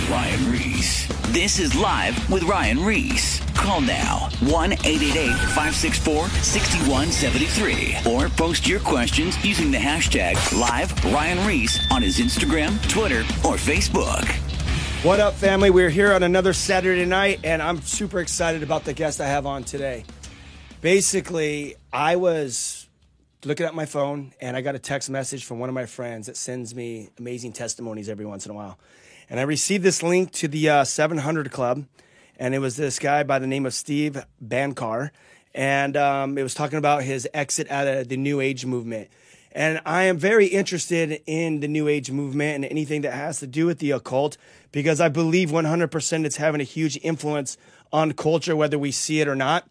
With Ryan Ries. This is Live with Ryan Ries. Call now 1 888 564 6173 or post your questions using the hashtag Live Ryan Ries on his Instagram, Twitter, or Facebook. What up, family? We're here on another Saturday night, and I'm super excited about the guest I have on today. Basically, I was looking at my phone, and I got a text message from one of my friends that sends me amazing testimonies every once in a while. And I received this link to the uh, 700 Club, and it was this guy by the name of Steve Bancarz, and um, it was talking about his exit out of the New Age movement. And I am very interested in the New Age movement and anything that has to do with the occult because I believe 100% it's having a huge influence on culture, whether we see it or not.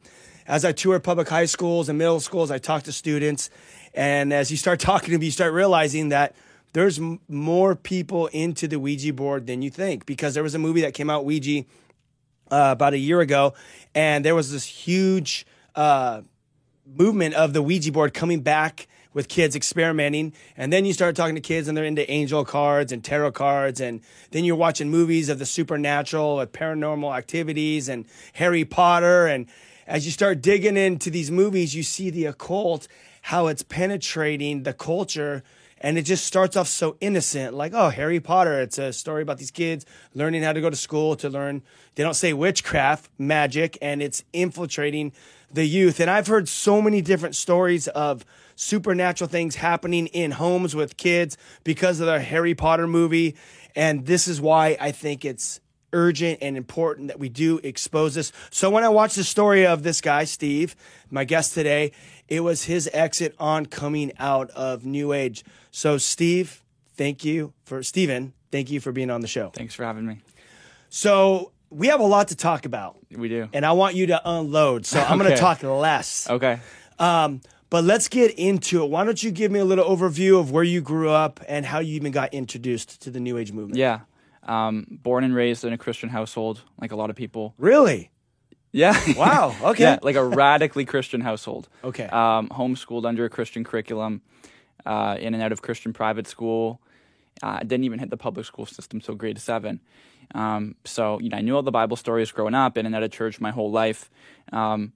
As I tour public high schools and middle schools, I talk to students. And as you start talking to them, you start realizing that there's more people into the Ouija board than you think because there was a movie that came out, Ouija, uh, about a year ago, and there was this huge uh, movement of the Ouija board coming back with kids experimenting. And then you start talking to kids and they're into angel cards and tarot cards. And then you're watching movies of the supernatural, with paranormal activities and Harry Potter. And as you start digging into these movies, you see the occult, how it's penetrating the culture. And it just starts off so innocent, like, oh, Harry Potter. It's a story about these kids learning how to go to school to learn, they don't say witchcraft, magic, and it's infiltrating the youth. And I've heard so many different stories of supernatural things happening in homes with kids because of the Harry Potter movie. And this is why I think it's urgent and important that we do expose this. So when I watched the story of this guy, Steve, my guest today, it was his exit on coming out of New Age. So, Steve, thank you for, Steven, thank you for being on the show. Thanks for having me. So, we have a lot to talk about. We do. And I want you to unload. So, I'm going to talk less. Okay. Um, but let's get into it. Why don't you give me a little overview of where you grew up and how you even got introduced to the New Age movement? Yeah. Um, born and raised in a Christian household, like a lot of people. Really? Yeah. Wow. Okay. yeah, like a radically Christian household. Okay. Um, homeschooled under a Christian curriculum, uh, in and out of Christian private school. Uh, didn't even hit the public school system till grade seven. Um, so you know, I knew all the Bible stories growing up, in and out of church my whole life. Um,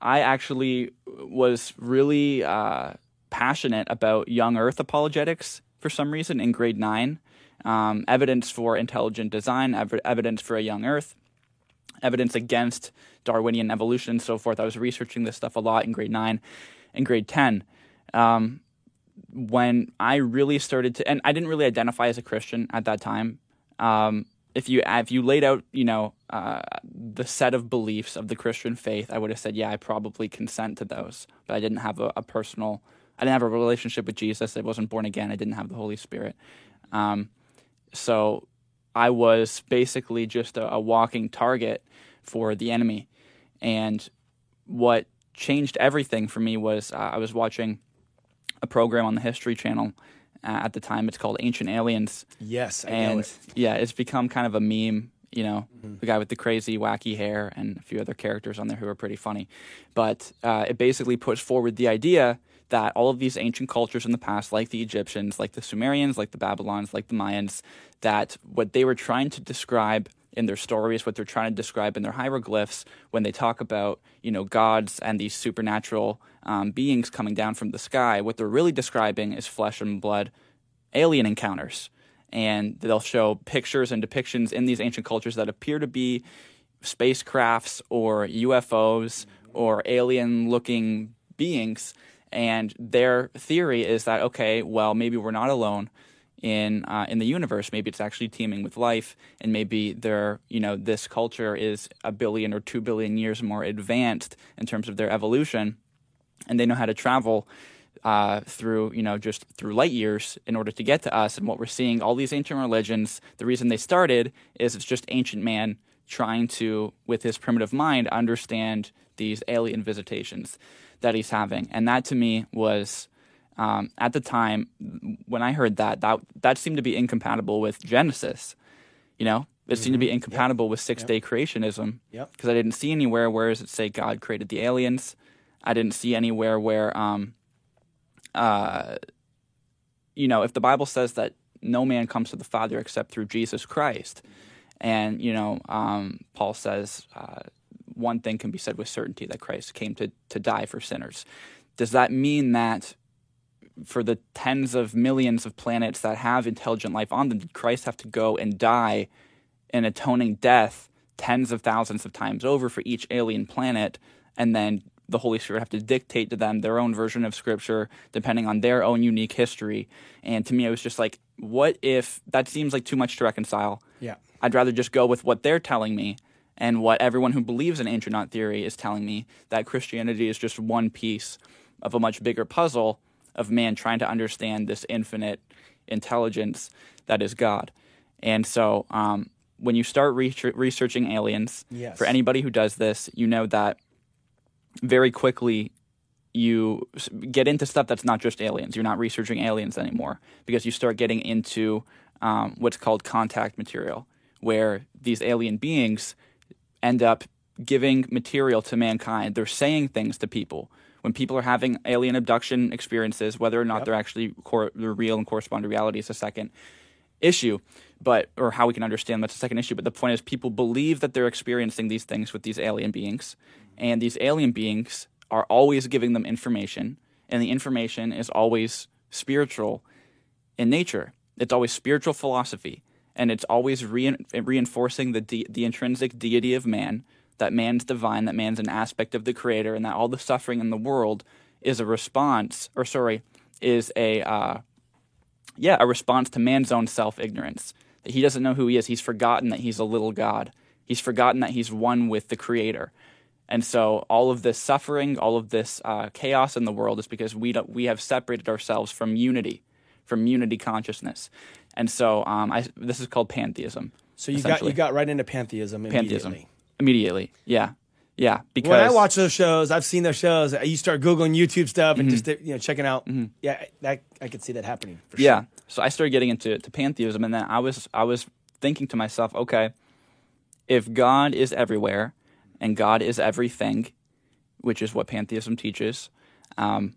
I actually was really uh, passionate about young Earth apologetics for some reason in grade nine. Um, evidence for intelligent design, ev- evidence for a young Earth, evidence against Darwinian evolution and so forth. I was researching this stuff a lot in grade nine and grade 10. Um, when I really started to, and I didn't really identify as a Christian at that time. Um, if you if you laid out, you know, uh, the set of beliefs of the Christian faith, I would have said, yeah, I probably consent to those, but I didn't have a, a personal, I didn't have a relationship with Jesus. I wasn't born again. I didn't have the Holy Spirit. Um, so I was basically just a, a walking target for the enemy. And what changed everything for me was uh, I was watching a program on the History Channel uh, at the time. It's called Ancient Aliens. Yes, I know and it. yeah, it's become kind of a meme. You know, the guy with the crazy, wacky hair, and a few other characters on there who are pretty funny. But uh, it basically puts forward the idea that all of these ancient cultures in the past, like the Egyptians, like the Sumerians, like the Babylons, like the Mayans, that what they were trying to describe in their stories, what they're trying to describe in their hieroglyphs, when they talk about you know gods and these supernatural um, beings coming down from the sky, what they're really describing is flesh and blood alien encounters. And they'll show pictures and depictions in these ancient cultures that appear to be spacecrafts or UFOs or alien looking beings. And their theory is that, okay, well, maybe we're not alone in uh, in the universe. Maybe it's actually teeming with life, and maybe there, you know, this culture is a billion or two billion years more advanced in terms of their evolution, and they know how to travel uh, through you know just through light years in order to get to us. And what we're seeing, all these ancient religions, the reason they started is it's just ancient man trying to, with his primitive mind, understand these alien visitations that he's having. And that to me was. Um, at the time when I heard that, that that seemed to be incompatible with Genesis. You know, it seemed to be incompatible with six day creationism. Yep. Because I didn't see anywhere where it say God created the aliens. I didn't see anywhere where, um, uh, you know, if the Bible says that no man comes to the Father except through Jesus Christ, and you know, um, Paul says uh, one thing can be said with certainty that Christ came to to die for sinners. Does that mean that for the tens of millions of planets that have intelligent life on them, did Christ have to go and die an atoning death tens of thousands of times over for each alien planet, and then the Holy Spirit have to dictate to them their own version of Scripture, depending on their own unique history? And to me, it was just like, what if that seems like too much to reconcile? Yeah. I'd rather just go with what they're telling me and what everyone who believes in knot theory is telling me that Christianity is just one piece of a much bigger puzzle of man trying to understand this infinite intelligence that is God. And so, um, when you start re- researching aliens, Yes. for anybody who does this, you know that very quickly you get into stuff that's not just aliens. You're not researching aliens anymore because you start getting into um, what's called contact material, where these alien beings end up giving material to mankind. They're saying things to people. When people are having alien abduction experiences, whether or not they're actually cor- they're real and correspond to reality is a second issue, but or how we can understand that's a second issue. But the point is, people believe that they're experiencing these things with these alien beings, and these alien beings are always giving them information, and the information is always spiritual in nature. It's always spiritual philosophy, and it's always rein reinforcing the de- the intrinsic deity of man, that man's divine, that man's an aspect of the Creator, and that all the suffering in the world is a response, or sorry, is a uh, yeah, a response to man's own self ignorance. That he doesn't know who he is. He's forgotten that he's a little God. He's forgotten that he's one with the Creator. And so all of this suffering, all of this uh, chaos in the world is because we we have separated ourselves from unity, from unity consciousness. And so um, I, this is called pantheism. So you got you got right into pantheism pantheism immediately. immediately. Yeah, yeah. Because When I watch those shows, I've seen those shows. You start googling YouTube stuff and Mm-hmm. just you know checking out. Yeah, that I could see that happening. For sure. yeah sure. so i started getting into to pantheism and then i was i was thinking to myself okay if god is everywhere and god is everything which is what pantheism teaches um,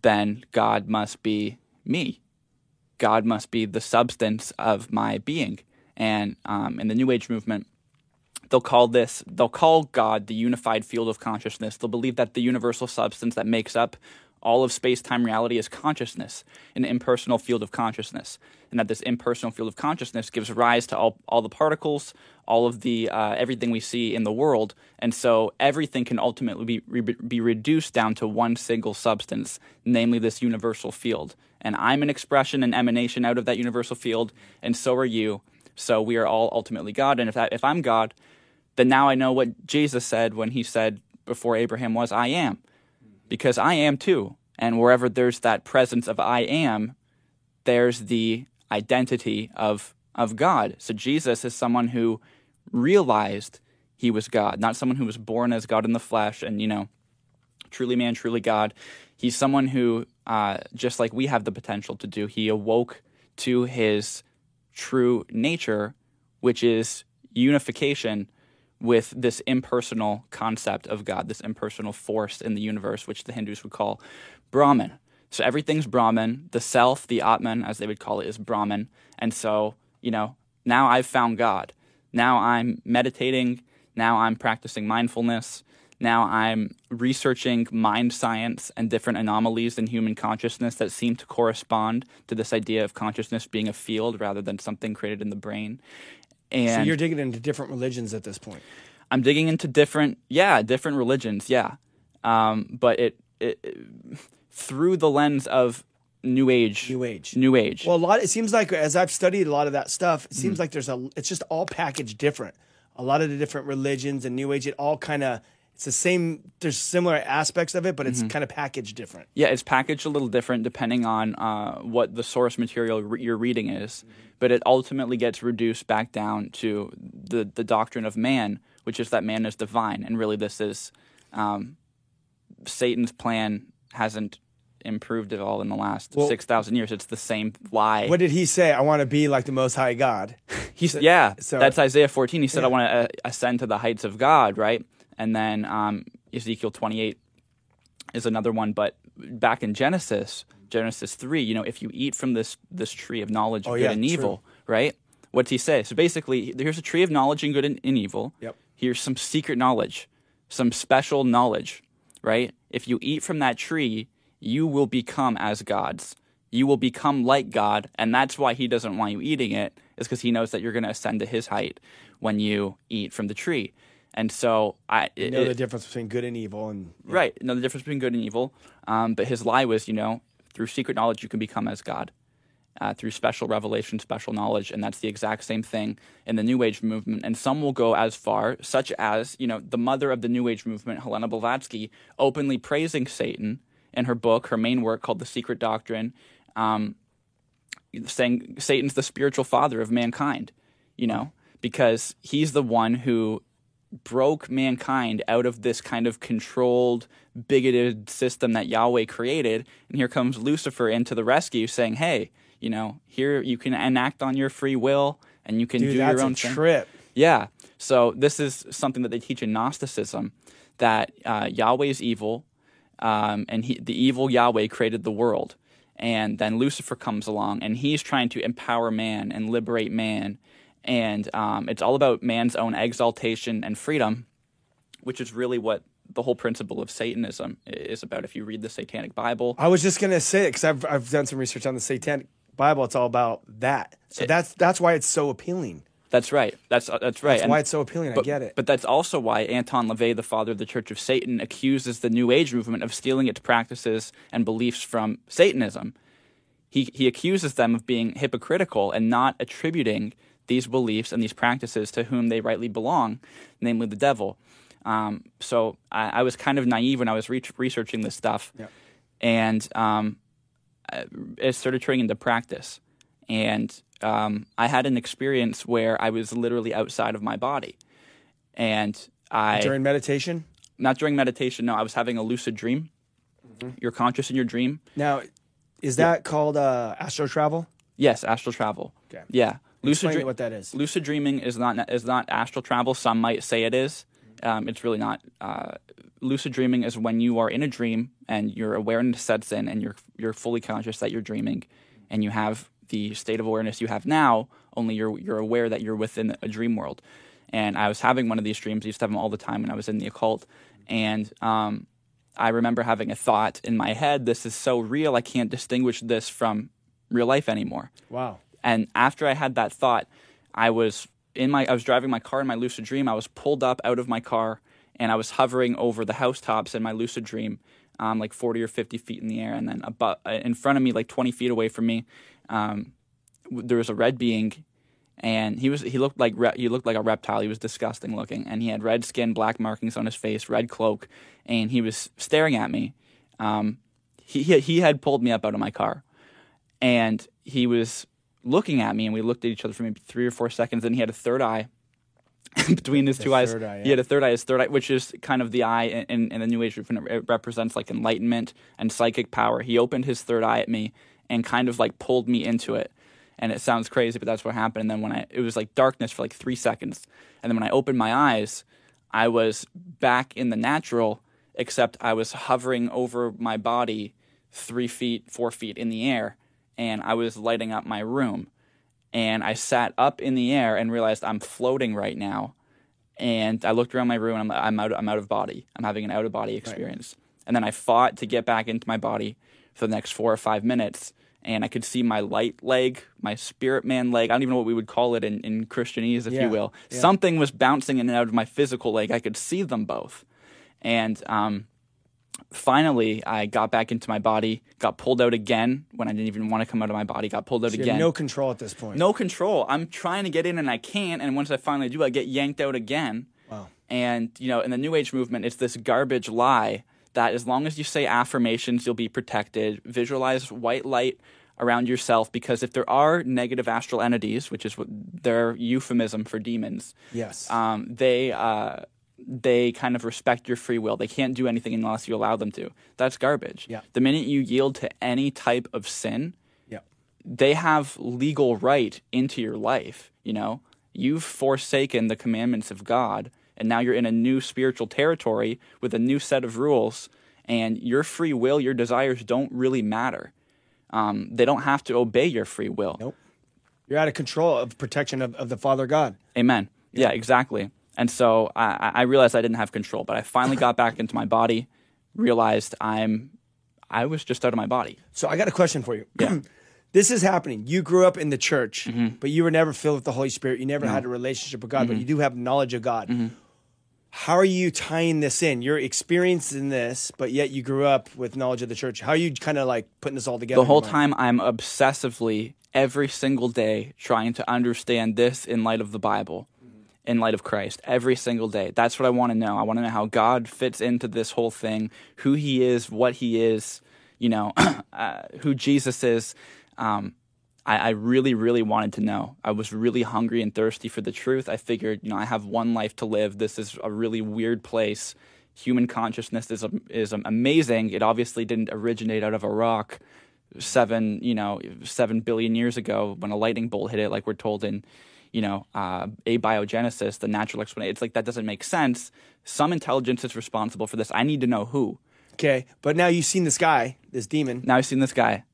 then god must be me god must be the substance of my being. And um, in the new age movement they'll call this they'll call god the unified field of consciousness. They'll believe that the universal substance that makes up all of space-time reality is consciousness an impersonal field of consciousness and that this impersonal field of consciousness gives rise to all, all the particles all of the uh, everything we see in the world. And so everything can ultimately be, be reduced down to one single substance namely this universal field and i'm an expression and emanation out of that universal field and so are you so we are all ultimately god and if, that, if i'm god then now I know what Jesus said when he said before Abraham was, I am. Because I am too. And wherever there's that presence of I am, there's the identity of, of God. So Jesus is someone who realized he was God, not someone who was born as God in the flesh and, you know, truly man, truly God. He's someone who, uh, just like we have the potential to do, he awoke to his true nature, which is unification with this impersonal concept of God, this impersonal force in the universe, which the Hindus would call Brahman. So everything's Brahman. The self, the Atman, as they would call it, is Brahman. And so, you know, now I've found God. Now I'm meditating. Now I'm practicing mindfulness. Now I'm researching mind science and different anomalies in human consciousness that seem to correspond to this idea of consciousness being a field rather than something created in the brain. And So you're digging into different religions at this point. I'm digging into different, yeah, different religions, yeah. Um, but it, it, it through the lens of New Age, New Age. New Age. Well, a lot. It seems like as I've studied a lot of that stuff, it Mm-hmm. seems like there's a. It's just all packaged different. A lot of the different religions and New Age, it all kind of It's the same. There's similar aspects of it, but Mm-hmm. it's kind of packaged different. Yeah, it's packaged a little different depending on uh, what the source material re- you're reading is, but it ultimately gets reduced back down to the the doctrine of man, which is that man is divine, and really this is um, Satan's plan hasn't improved at all in the last Well- six thousand years. It's the same lie. What did he say? I want to be like the Most High God. he said yeah, so- that's Isaiah 14. He said, Yeah. "I want to uh, ascend to the heights of God," right? And then um, Ezekiel 28 is another one. But back in Genesis, Genesis 3, you know, if you eat from this this tree of knowledge of Oh, good yeah, and true. evil, right? What's he say? So basically, here's a tree of knowledge and good and, and evil. Yep. Here's some secret knowledge, some special knowledge, right? If you eat from that tree, you will become as gods. You will become like God, and that's why he doesn't want you eating it, is because he knows that you're going to ascend to his height when you eat from the tree. And so I You it- know the difference between good and evil, and right know the difference between good and evil. Um, but his lie was, you know, through secret knowledge you can become as God, uh, through special revelation, special knowledge, and that's the exact same thing in the New Age movement. And some will go as far, such as you know, the mother of the New Age movement, Helena Blavatsky, openly praising Satan in her book, her main work called The Secret Doctrine. Um, saying Satan's the spiritual father of mankind, you know, because he's the one who broke mankind out of this kind of controlled, bigoted system that Yahweh created. And here comes Lucifer into the rescue saying, hey, you know, here you can enact on your free will and you can dude, do your own trip. Yeah. So this is something that they teach in Gnosticism that uh, Yahweh is evil, um, and he, the evil Yahweh created the world, and then Lucifer comes along, and he's trying to empower man and liberate man, and um, it's all about man's own exaltation and freedom, which is really what the whole principle of Satanism is about. If you read the Satanic Bible, I was just gonna say it because I've I've done some research on the Satanic Bible. It's all about that. So that's that's why it's so appealing. that's right. That's uh, that's right. That's And- why it's so appealing. I But, get it. But that's also why Anton LaVey, the father of the Church of Satan, accuses the New Age movement of stealing its practices and beliefs from Satanism. He, he accuses them of being hypocritical and not attributing these beliefs and these practices to whom they rightly belong, namely the devil. Um, so I, I was kind of naive when I was re- researching this stuff, Yep. and um, it started turning into practice. And um, I had an experience where I was literally outside of my body, and I During meditation. not during meditation. No, I was having a lucid dream. Mm-hmm. You're conscious in your dream. Now, is that called uh, astro travel? Yes, astral travel. Okay. Yeah, lucid dream- what that is. Lucid dreaming is not is not astral travel. Some might say it is. Um, it's really not. Uh, lucid dreaming is when you are in a dream and your awareness sets in, and you're you're fully conscious that you're dreaming, and you have the state of awareness you have now. Only you're you're aware that you're within a dream world. And I was having one of these dreams. I used to have them all the time when I was in the occult, and um, I remember having a thought in my head. This is so real. I can't distinguish this from real life anymore. Wow. And after I had that thought, I was in my I was driving my car in my lucid dream. I was pulled up out of my car and I was hovering over the housetops in my lucid dream, um, like 40 or 50 feet in the air. And then above, in front of me, like 20 feet away from me, um, there was a red being. And he was he looked like re- he looked like a reptile. He was disgusting looking, and he had red skin, black markings on his face, red cloak, and he was staring at me. Um, he he he had pulled me up out of my car, and he was looking at me and we looked at each other for maybe three or four seconds and he had a third eye. Between his two eyes eye, he had a third eye his third eye which is kind of the eye in, in, in the new age movement. it represents like enlightenment and psychic power. He opened his third eye at me and kind of like pulled me into it. And it sounds crazy but that's what happened. And then when i it was like darkness for like three seconds. And then when i opened my eyes i was back in the natural except i was hovering over my body three feet four feet in the air and I was lighting up my room. And I sat up in the air and realized I'm floating right now. And I looked around my room and I'm, I'm, out, I'm out of body. I'm having an out of body experience. And then I fought to get back into my body for the next four or five minutes. And I could see my light leg, my spirit man leg. I don't even know what we would call it in, in Christianese, if Yeah, you will. yeah. Something was bouncing in and out of my physical leg. I could see them both. And um, finally I got back into my body, got pulled out again when I didn't even want to come out of my body, got pulled out You again. no control at this point. No control. I'm trying to get in and I can't, and once I finally do, I get yanked out again. Wow. And you know, in the New Age movement, it's this garbage lie that as long as you say affirmations, you'll be protected. Visualize white light around yourself because if there are negative astral entities, which is what their euphemism for demons, Yes. um, they uh, they kind of respect your free will. They can't do anything unless you allow them to. That's garbage. Yeah. The minute you yield to any type of sin, yeah. they have legal right into your life. You know, you've forsaken the commandments of God, and now you're in a new spiritual territory with a new set of rules, and your free will, your desires don't really matter. Um, they don't have to obey your free will. Nope. You're out of control of protection of, of the Father God. Amen. Yeah, exactly. And so I, I realized I didn't have control, but I finally got back into my body, realized I'm, I was just out of my body. So I got a question for you. Yeah. this is happening. You grew up in the church, Mm-hmm. but you were never filled with the Holy Spirit. You never had a relationship with God, Mm-hmm. but you do have knowledge of God. How are you tying this in? You're experiencing this, but yet you grew up with knowledge of the church. How are you kind of like putting this all together? The whole time I'm obsessively, every single day, trying to understand this in light of the Bible, in light of Christ, every single day. That's what I want to know. I want to know how God fits into this whole thing, who He is, what He is, you know, uh, who Jesus is. Um, I, I really, really wanted to know. I was really hungry and thirsty for the truth. I figured, you know, I have one life to live. This is a really weird place. Human consciousness is is amazing. It obviously didn't originate out of a rock seven, you know, seven billion years ago when a lightning bolt hit it, like we're told in, you know, uh, abiogenesis, the natural explanation. It's like that doesn't make sense. Some intelligence is responsible for this. I need to know who. Okay, but now you've seen this guy, this demon, Now I've seen this guy.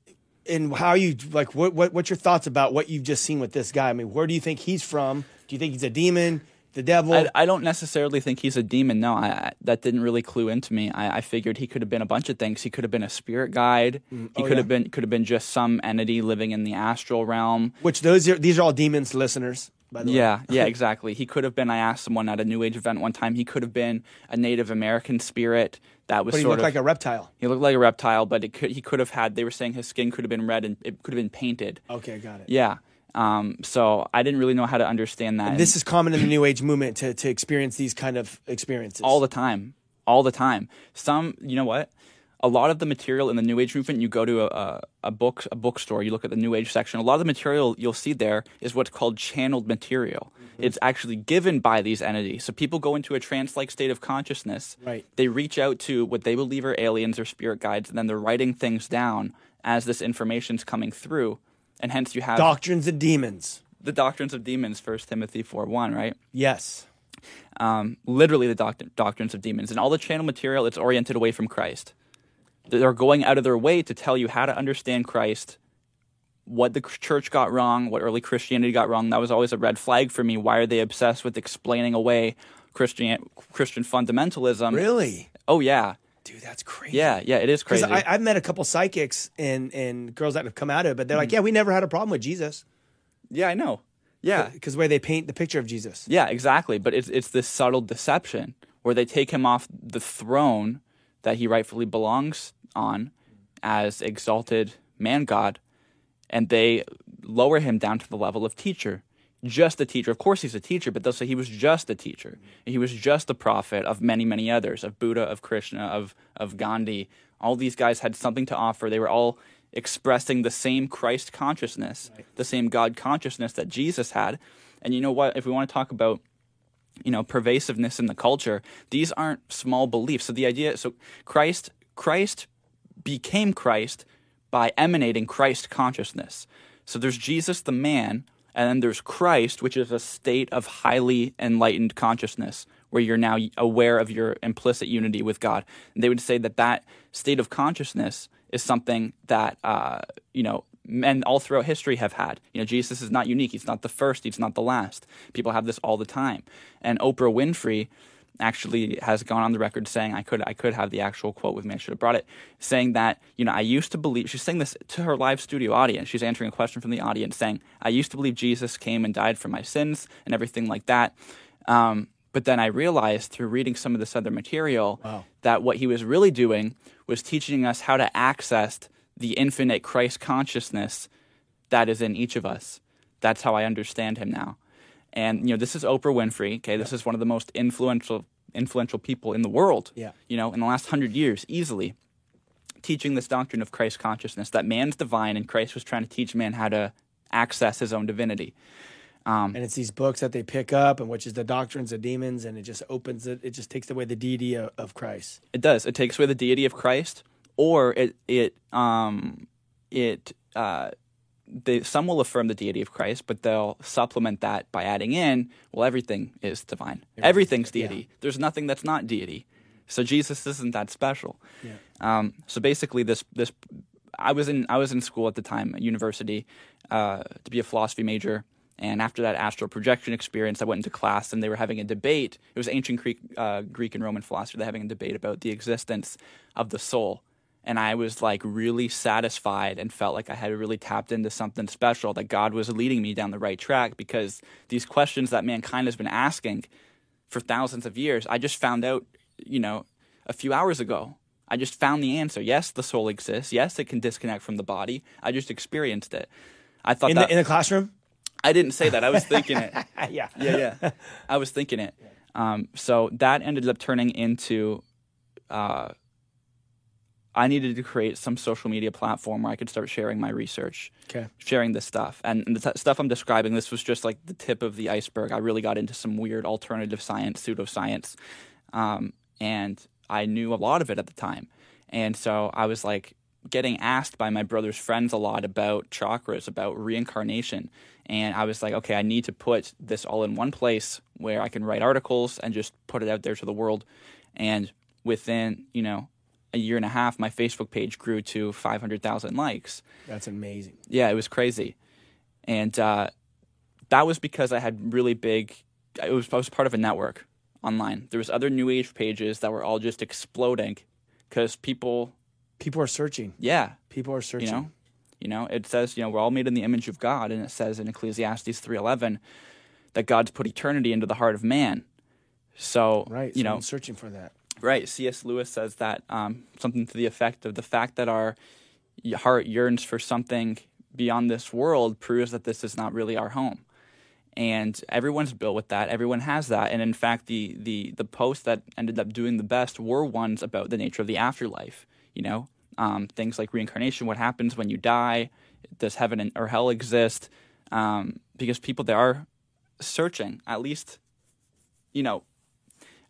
and how you like? What, what what's your thoughts about what you've just seen with this guy? I mean, where do you think he's from? Do you think he's a demon, the devil? I, I don't necessarily think he's a demon. No, I, that didn't really clue into me. I, I figured he could have been a bunch of things. He could have been a spirit guide. Mm, he Oh, could yeah? have been could have been just some entity living in the astral realm. Which those are these are all demons, listeners. By the way. Yeah, yeah, exactly. He could have been. I asked someone at a New Age event one time. He could have been a Native American spirit that was but he looked of like a reptile. he looked like a reptile, but it could he could have had. They were saying his skin could have been red and it could have been painted. Okay, got it. Yeah. Um, so I didn't really know how to understand that. This is common in the New Age movement to to experience these kind of experiences. all the time, all the time. Some, you know what? A lot of the material in the New Age movement, you go to a, a, a book a bookstore, you look at the New Age section. A lot of the material you'll see there is what's called channeled material. It's actually given by these entities. So people go into a trance-like state of consciousness. Right. They reach out to what they believe are aliens or spirit guides, and then they're writing things down as this information's coming through. And hence you have doctrines of demons. the doctrines of demons, First Timothy four one, right? Yes. um, literally the doct- doctrines of demons. And all the channel material it's oriented away from christ. They're going out of their way to tell you how to understand christ what the church got wrong what early christianity got wrong. That was always a red flag for me. Why are they obsessed with explaining away christian christian fundamentalism? Really, oh yeah dude, that's crazy. yeah yeah it is crazy I I've met a couple psychics and and girls that have come out of it, but they're Mm. like, yeah, we never had a problem with Jesus. yeah i know yeah Because where they paint the picture of Jesus. Yeah, exactly. But it's it's this subtle deception where they take him off the throne that he rightfully belongs on as exalted man god, and they lower him down to the level of teacher. Just a teacher. Of course he's a teacher, but they'll say he was just a teacher. He was just a prophet of many, many others, of Buddha, of Krishna, of of Gandhi. All these guys had something to offer. They were all expressing the same Christ consciousness, the same God consciousness that Jesus had. And you know what? If we want to talk about you know pervasiveness in the culture these aren't small beliefs so the idea so christ christ became christ by emanating christ consciousness so there's jesus the man and then there's christ which is a state of highly enlightened consciousness where you're now aware of your implicit unity with god and they would say that that state of consciousness is something that uh, you know men all throughout history have had. You know, Jesus is not unique. He's not the first. He's not the last. People have this all the time. And Oprah Winfrey actually has gone on the record saying, I could I could have the actual quote with me. I should have brought it, saying that, you know, I used to believe she's saying this to her live studio audience. She's answering a question from the audience saying, I used to believe Jesus came and died for my sins and everything like that. Um, but then I realized through reading some of this other material that what he was really doing was teaching us how to access the infinite Christ consciousness that is in each of us. That's how I understand him now. And you know, this is Oprah Winfrey. Okay, this is one of the most influential influential people in the world. Yeah. You know, in the last hundred years, easily teaching this doctrine of Christ consciousness that man's divine and Christ was trying to teach man how to access his own divinity. and it's these books that they pick up, and which is the doctrines of demons, and it just opens it. It just takes away the deity of, of Christ. It does. It takes away the deity of Christ, or it it um it uh they some will affirm the deity of Christ, but they'll supplement that by adding in, well, everything is divine. Everything's deity. There's nothing that's not deity. So Jesus isn't that special. Um, so basically, this this I was in I was in school at the time, at university, uh, to be a philosophy major. And after that astral projection experience, I went into class and they were having a debate. It was ancient Greek, uh, Greek and Roman philosophy. They're having a debate about the existence of the soul. And I was like really satisfied and felt like I had really tapped into something special, that God was leading me down the right track because these questions that mankind has been asking for thousands of years, I just found out, you know, a few hours ago. I just found the answer. Yes, the soul exists. Yes, it can disconnect from the body. I just experienced it. I thought In that the in the classroom. I didn't say that. I was thinking it. yeah. Yeah, yeah. I was thinking it. Um, so that ended up turning into uh, I needed to create some social media platform where I could start sharing my research, Okay. sharing this stuff. And the t- stuff I'm describing, this was just like the tip of the iceberg. I really got into some weird alternative science, pseudoscience. Um, and I knew a lot of it at the time. And so I was like getting asked by my brother's friends a lot about chakras, about reincarnation. And I was like, okay, I need to put this all in one place where I can write articles and just put it out there to the world. And within, you know, a year and a half, my Facebook page grew to 500,000 likes. That's amazing. Yeah, it was crazy, and uh, that was because I had really big. It was I was part of a network online. There was other New Age pages that were all just exploding because people, People are searching. yeah, People are searching. you know, you know, it says you know we're all made in the image of God, and it says in Ecclesiastes three eleven that God's put eternity into the heart of man. So Right. you know, someone's searching for that. Right. C.S. Lewis says that um, something to the effect of the fact that our heart yearns for something beyond this world proves that this is not really our home. And everyone's built with that. Everyone has that. And in fact, the, the, the posts that ended up doing the best were ones about the nature of the afterlife. You know, um, things like reincarnation, what happens when you die, does heaven or hell exist? Um, because people, they are searching, at least, you know,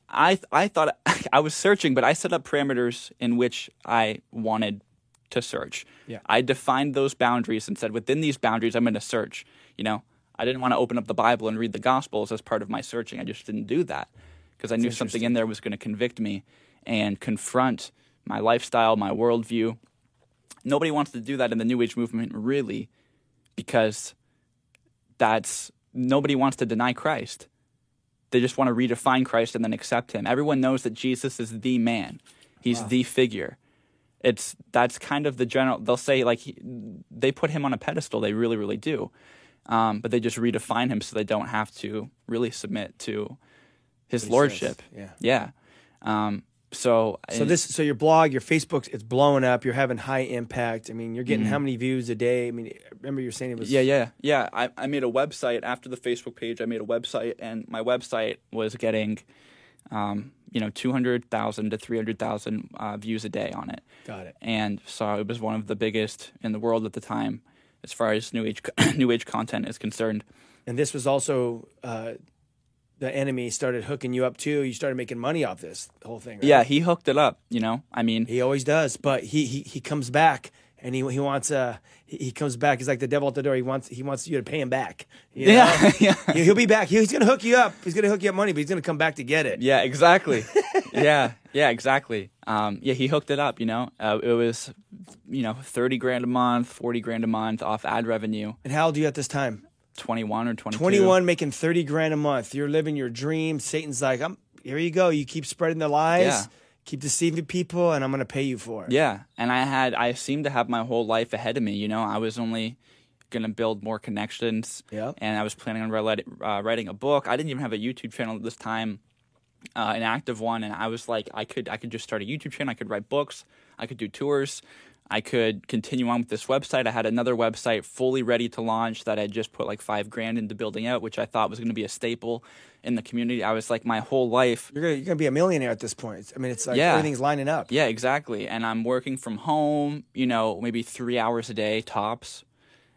I I thought I was searching, but I set up parameters in which I wanted to search. Yeah. I defined those boundaries and said within these boundaries I'm going to search. You know, I didn't want to open up the Bible and read the Gospels as part of my searching. I just didn't do that because I knew something in there was going to convict me and confront my lifestyle, my worldview. Nobody wants to do that in the New Age movement, really, because that's nobody wants to deny Christ. They just want to redefine Christ and then accept him. Everyone knows that Jesus is the man. He's the figure. It's that's kind of the general. They'll say like he, they put him on a pedestal. They really, really do. Um, but they just redefine him so they don't have to really submit to his lordship. says, Yeah. Um, so So this, so your blog, your Facebook, it's blowing up. You're having high impact. I mean, you're getting how many views a day? I mean, remember you're saying it was Mm-hmm. Yeah, yeah, yeah. I, I made a website after the Facebook page. I made a website, and my website was getting, um, you know, two hundred thousand to three hundred thousand uh, views a day on it. Got it. And so it was one of the biggest in the world at the time, as far as new age new age content is concerned. And this was also uh, the enemy started hooking you up too. You started making money off this whole thing. Right? Yeah, he hooked it up. You know, I mean, he always does. But he he, he comes back and he he wants uh he, he comes back. He's like the devil at the door. He wants he wants you to pay him back. you know? yeah, yeah. He- He'll be back. He's gonna hook you up. He's gonna hook you up money, but he's gonna come back to get it. Yeah, exactly. yeah, yeah, exactly. Um, yeah, he hooked it up. You know, uh, it was, you know, thirty grand a month, forty grand a month off ad revenue. And how old are you at this time? Twenty one or twenty two. 21 making 30 grand a month. You're living your dream. Satan's like, I'm here you go. You keep spreading the lies, Yeah. keep deceiving people, and I'm gonna pay you for it. Yeah, and I had I seemed to have my whole life ahead of me. You know, I was only gonna build more connections. Yeah. and I was planning on write- uh, writing a book. I didn't even have a YouTube channel at this time, uh, an active one, and I was like, I could I could just start a YouTube channel. I could write books. I could do tours. I could continue on with this website. I had another website fully ready to launch that I just put like five grand into building out, which I thought was going to be a staple in the community. I was like, my whole life. You're gonna, you're gonna be a millionaire at this point. I mean, it's like Yeah. everything's lining up. Yeah, exactly. And I'm working from home, you know, maybe three hours a day tops.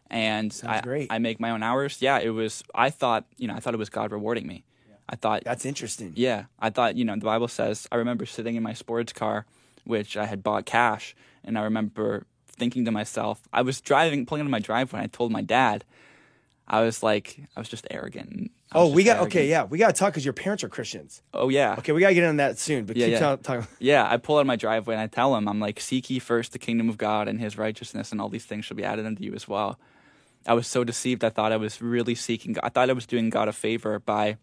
And I, great. I make my own hours. Yeah, it was, I thought, you know, I thought it was God rewarding me. I thought, That's interesting. yeah, I thought, you know, the Bible says, I remember sitting in my sports car, which I had bought cash, and I remember thinking to myself, I was driving, pulling into my driveway, and I told my dad, I was like, I was just arrogant. was Oh, we just got okay. Yeah, we got to talk because your parents are Christians. Oh, yeah. Okay, we got to get on that soon. But Yeah, keep yeah. talking. Yeah, I pull out of my driveway and I tell him, I'm like, seek ye first the kingdom of God and his righteousness, and all these things shall be added unto you as well. I was so deceived. I thought I was really seeking God. I thought I was doing God a favor by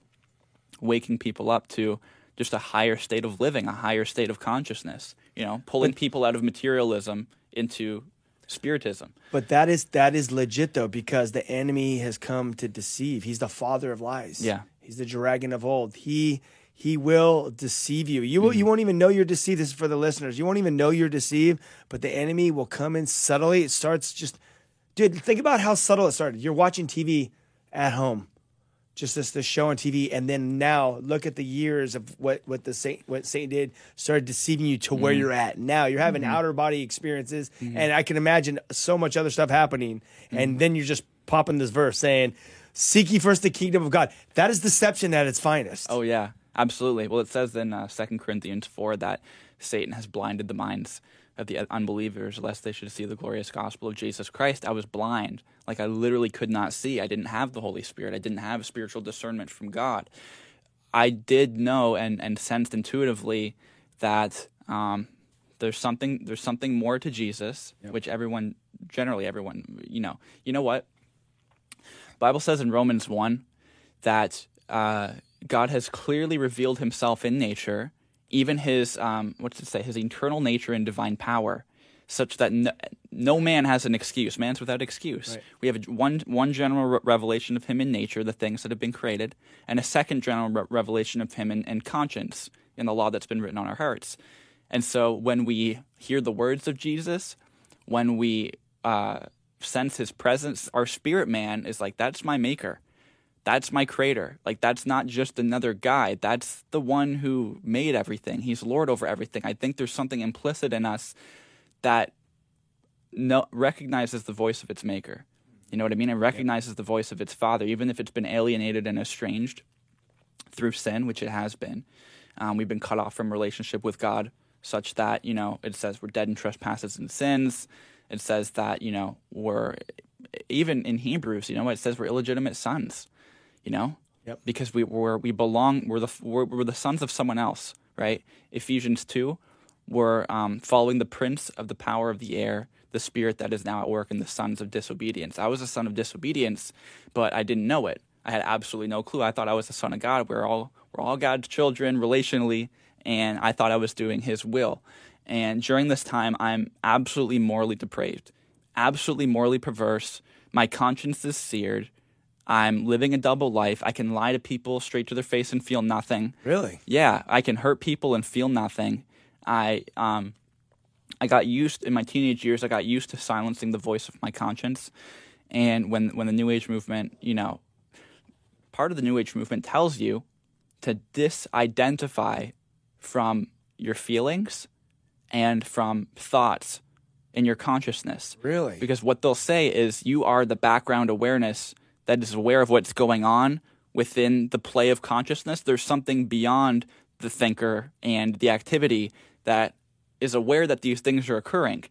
waking people up to just a higher state of living, a higher state of consciousness, you know, pulling people out of materialism into spiritism. But that is that is legit though because the enemy has come to deceive. He's the father of lies. Yeah. He's the dragon of old. He he will deceive you. You will, Mm-hmm. you won't even know you're deceived. This is for the listeners. You won't even know you're deceived, but the enemy will come in subtly. It starts just dude, think about how subtle it started. You're watching TV at home. Just this this show on TV, and then now look at the years of what what the Saint what Satan did started deceiving you to where Mm-hmm. you're at now. You're having outer body experiences, and I can imagine so much other stuff happening. Mm-hmm. And then you're just popping this verse saying, "Seek ye first the kingdom of God." That is deception at its finest. Oh yeah, absolutely. Well, it says in uh, Second Corinthians four that Satan has blinded the minds of the unbelievers, lest they should see the glorious gospel of Jesus Christ. I was blind, like I literally could not see. I didn't have the Holy Spirit. I didn't have spiritual discernment from God. I did know and and sensed intuitively that um, there's something there's something more to Jesus, which everyone generally everyone you know you know what Bible says in Romans 1 that uh, God has clearly revealed himself in nature, even his, um, what does it say, his eternal nature and divine power, such that no, no man has an excuse. Man's without excuse. We have a, one, one general re- revelation of him in nature, the things that have been created, and a second general re- revelation of him in, in conscience, in the law that's been written on our hearts. And so when we hear the words of Jesus, when we uh, sense his presence, our spirit man is like, that's my maker. That's my creator. Like, that's not just another guy. That's the one who made everything. He's Lord over everything. I think there's something implicit in us that no, recognizes the voice of its maker. You know what I mean? It recognizes the voice of its father, even if it's been alienated and estranged through sin, which it has been. Um, we've been cut off from relationship with God, such that you know it says we're dead in trespasses and sins. It says that you know we're even in Hebrews, you know, what it says we're illegitimate sons. You know, Yep. because we we're, we belong. We're the we're, we're the sons of someone else, right? Ephesians two, we're um, following the prince of the power of the air, the spirit that is now at work in the sons of disobedience. I was a son of disobedience, but I didn't know it. I had absolutely no clue. I thought I was the son of God. We're all we're all God's children relationally, and I thought I was doing His will. And during this time, I'm absolutely morally depraved, absolutely morally perverse. My conscience is seared. I'm living a double life. I can lie to people straight to their face and feel nothing. Really? Yeah, I can hurt people and feel nothing. I um, I got used in my teenage years. I got used to silencing the voice of my conscience, and when when the New Age movement, you know, part of the New Age movement tells you to disidentify from your feelings and from thoughts in your consciousness. Really? Because what they'll say is you are the background awareness that is aware of what's going on within the play of consciousness. There's something beyond the thinker and the activity that is aware that these things are occurring.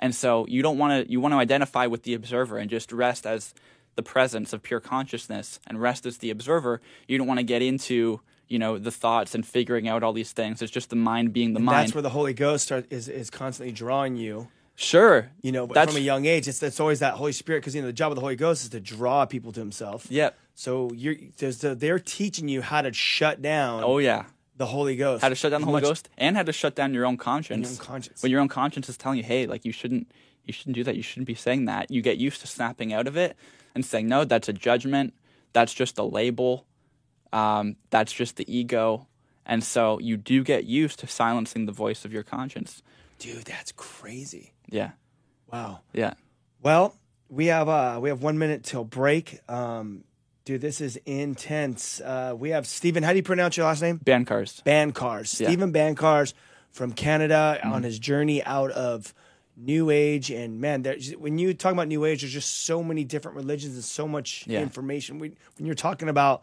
And so you don't want to you want to identify with the observer and just rest as the presence of pure consciousness and rest as the observer. You don't want to get into, you know, the thoughts and figuring out all these things. It's just the mind being the mind. That's where the Holy Ghost start, is is constantly drawing you. Sure. You know, That's- from a young age, it's it's always that Holy Spirit because you know the job of the Holy Ghost is to draw people to Himself. Yep. So you're there's the, they're teaching you how to shut down Oh yeah. the Holy Ghost. how to shut down the Holy Much- Ghost and how to shut down your own conscience. Your own conscience. When your own conscience is telling you, "Hey, like you shouldn't, you shouldn't do that. You shouldn't be saying that." You get used to snapping out of it and saying, "No, that's a judgment. That's just a label. Um, that's just the ego." And so you do get used to silencing the voice of your conscience. Dude, that's crazy. Yeah. Wow. Yeah. Well, we have uh we have one minute till break. Um, dude, this is intense. Uh, we have Stephen. How do you pronounce your last name? Bancarz. Bancarz. Yeah. Stephen Bancarz from Canada on his journey out of New Age. And man, there's, when you talk about New Age, there's just so many different religions and so much Yeah. information. We, when you're talking about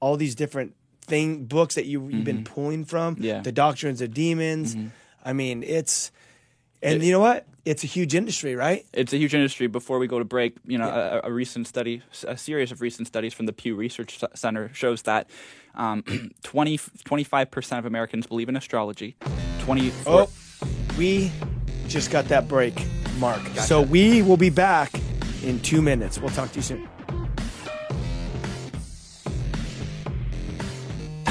all these different thing books that you, you've been pulling from, Yeah. the doctrines of demons. I mean, it's and you know what? It's a huge industry, right? It's a huge industry. Before we go to break, you know, a, a recent study, a series of recent studies from the Pew Research Center shows that um, 20, 25% of Americans believe in astrology. 24, Oh, we just got that break, Mark. So we will be back in two minutes. We'll talk to you soon.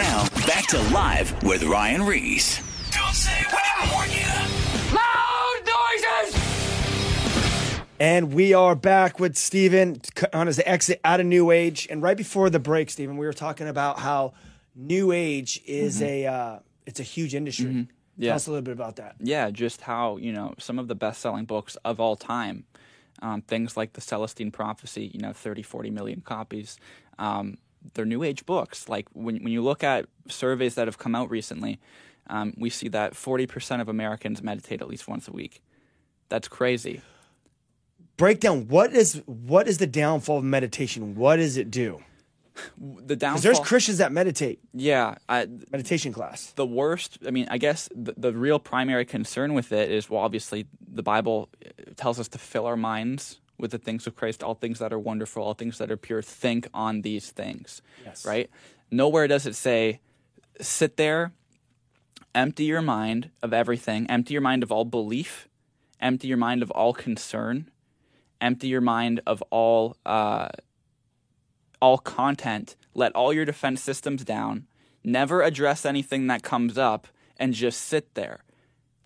Now, back to live with Ryan Ries. Don't say we didn't warn you. And we are back with Steven on his exit out of New Age. And right before the break, Steven, we were talking about how New Age is a uh, it's a huge industry. Yeah. Tell us a little bit about that. yeah, just how you know some of the best-selling books of all time, um, things like the Celestine Prophecy, you know, 30, 40 million copies. Um, they're New Age books. Like when when you look at surveys that have come out recently, um, we see that forty percent of Americans meditate at least once a week. That's crazy. Break down what is what is the downfall of meditation? What does it do? The Because downfall. there's Christians that meditate, yeah, I, meditation class. the worst i mean i guess the, the real primary concern with it is well obviously the bible uh, tells us to fill our minds with the things of christ all things that are wonderful all things that are pure think on these things Yes. right nowhere does it say sit there empty your mind of everything empty your mind of all belief empty your mind of all concern empty your mind of all uh, all content, let all your defense systems down, never address anything that comes up, and just sit there.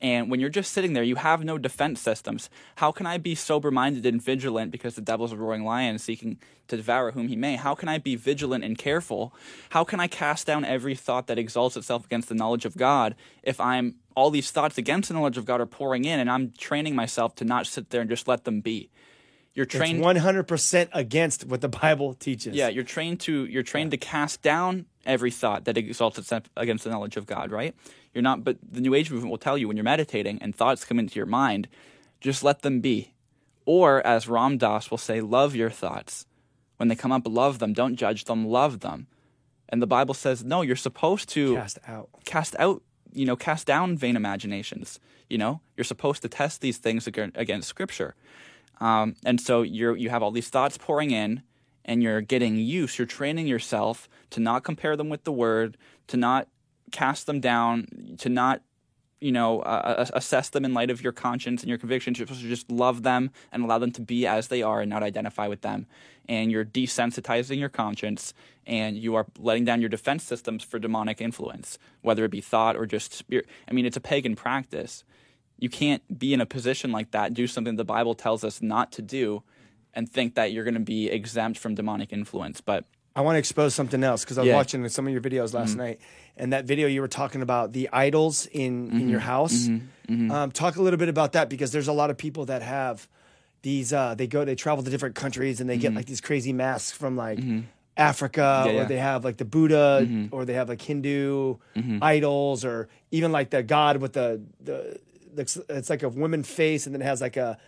And when you're just sitting there, you have no defense systems. How can I be sober minded and vigilant because the devil's a roaring lion seeking to devour whom he may? How can I be vigilant and careful? How can I cast down every thought that exalts itself against the knowledge of God if I'm all these thoughts against the knowledge of God are pouring in and I'm training myself to not sit there and just let them be? You're It's trained 100% against what the Bible teaches. yeah, you're trained to you're trained to cast down every thought that exalts itself against the knowledge of God, right? You're not but the New Age movement will tell you when you're meditating and thoughts come into your mind, just let them be. Or as Ram Dass will say, love your thoughts. When they come up, love them. Don't judge them, love them. And the Bible says, no, you're supposed to Cast out. cast out you know, cast down vain imaginations. You know, you're supposed to test these things against Scripture. Um, and so you're you have all these thoughts pouring in, and you're getting used. You're training yourself to not compare them with the Word, to not cast them down, to not you know uh, assess them in light of your conscience and your convictions. You're supposed to just love them and allow them to be as they are, and not identify with them. And you're desensitizing your conscience, and you are letting down your defense systems for demonic influence, whether it be thought or just spirit. I mean, it's a pagan practice you can't be in a position like that, do something the Bible tells us not to do, and think that you're going to be exempt from demonic influence. But I want to expose something else because I was Yeah. watching some of your videos last mm-hmm. night, and that video you were talking about the idols in in mm-hmm. your house. Mm-hmm. Um, talk a little bit about that because there's a lot of people that have these. Uh, they go, they travel to different countries, and they get like these crazy masks from like Africa, Yeah, or yeah. they have like the Buddha, or they have like Hindu idols, or even like the god with the the. Looks, it's like a woman face, and then it has like a